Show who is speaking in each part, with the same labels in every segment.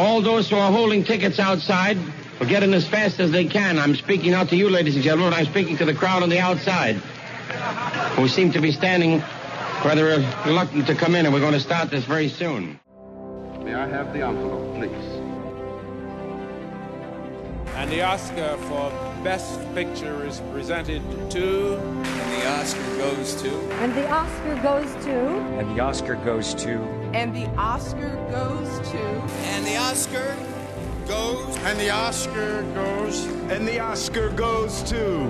Speaker 1: all those who are holding tickets outside will get in as fast as they can. I'm speaking out to you, ladies and gentlemen. I'm speaking to the crowd on the outside, who seem to be standing rather reluctant to come in, and we're going to start this very soon.
Speaker 2: May I have the envelope, please?
Speaker 3: And the Oscar for Best Picture is presented to.
Speaker 4: And the Oscar goes to.
Speaker 5: And the Oscar goes to.
Speaker 6: And the Oscar goes to.
Speaker 7: And the Oscar goes to.
Speaker 4: And the Oscar goes.
Speaker 8: And the Oscar goes.
Speaker 9: And the Oscar goes to.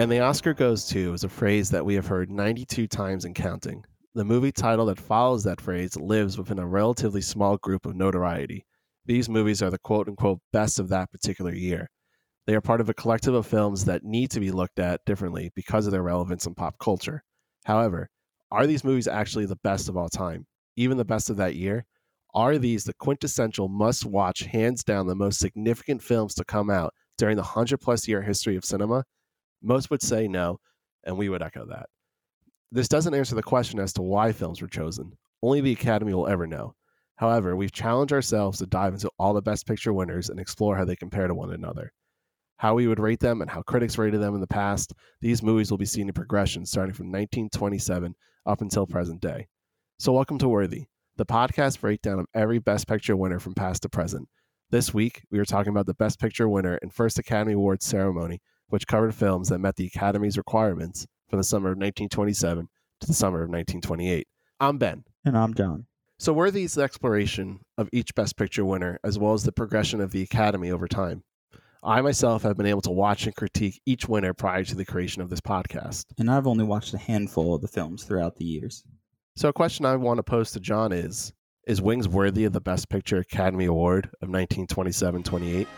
Speaker 10: And the Oscar goes to is a phrase that we have heard 92 times and counting. The movie title that follows that phrase lives within a relatively small group of notoriety. These movies are the quote unquote best of that particular year. They are part of a collective of films that need to be looked at differently because of their relevance in pop culture. However, are these movies actually the best of all time? Even the best of that year? Are these the quintessential must watch, hands down, the most significant films to come out during the 100 plus year history of cinema? Most would say no, and we would echo that. This doesn't answer the question as to why films were chosen. Only the Academy will ever know. However, we've challenged ourselves to dive into all the Best Picture winners and explore how they compare to one another. How we would rate them and how critics rated them in the past, these movies will be seen in progression starting from 1927 up until present day. So, welcome to Worthy, the podcast breakdown of every Best Picture winner from past to present. This week, we are talking about the Best Picture winner and first Academy Awards ceremony, which covered films that met the Academy's requirements from the summer of 1927 to the summer of 1928. I'm Ben.
Speaker 11: And I'm John.
Speaker 10: So, Worthy's exploration of each Best Picture winner, as well as the progression of the Academy over time. I myself have been able to watch and critique each winner prior to the creation of this podcast.
Speaker 11: And I've only watched a handful of the films throughout the years.
Speaker 10: So, a question I want to pose to John is Is Wings worthy of the Best Picture Academy Award of 1927 28?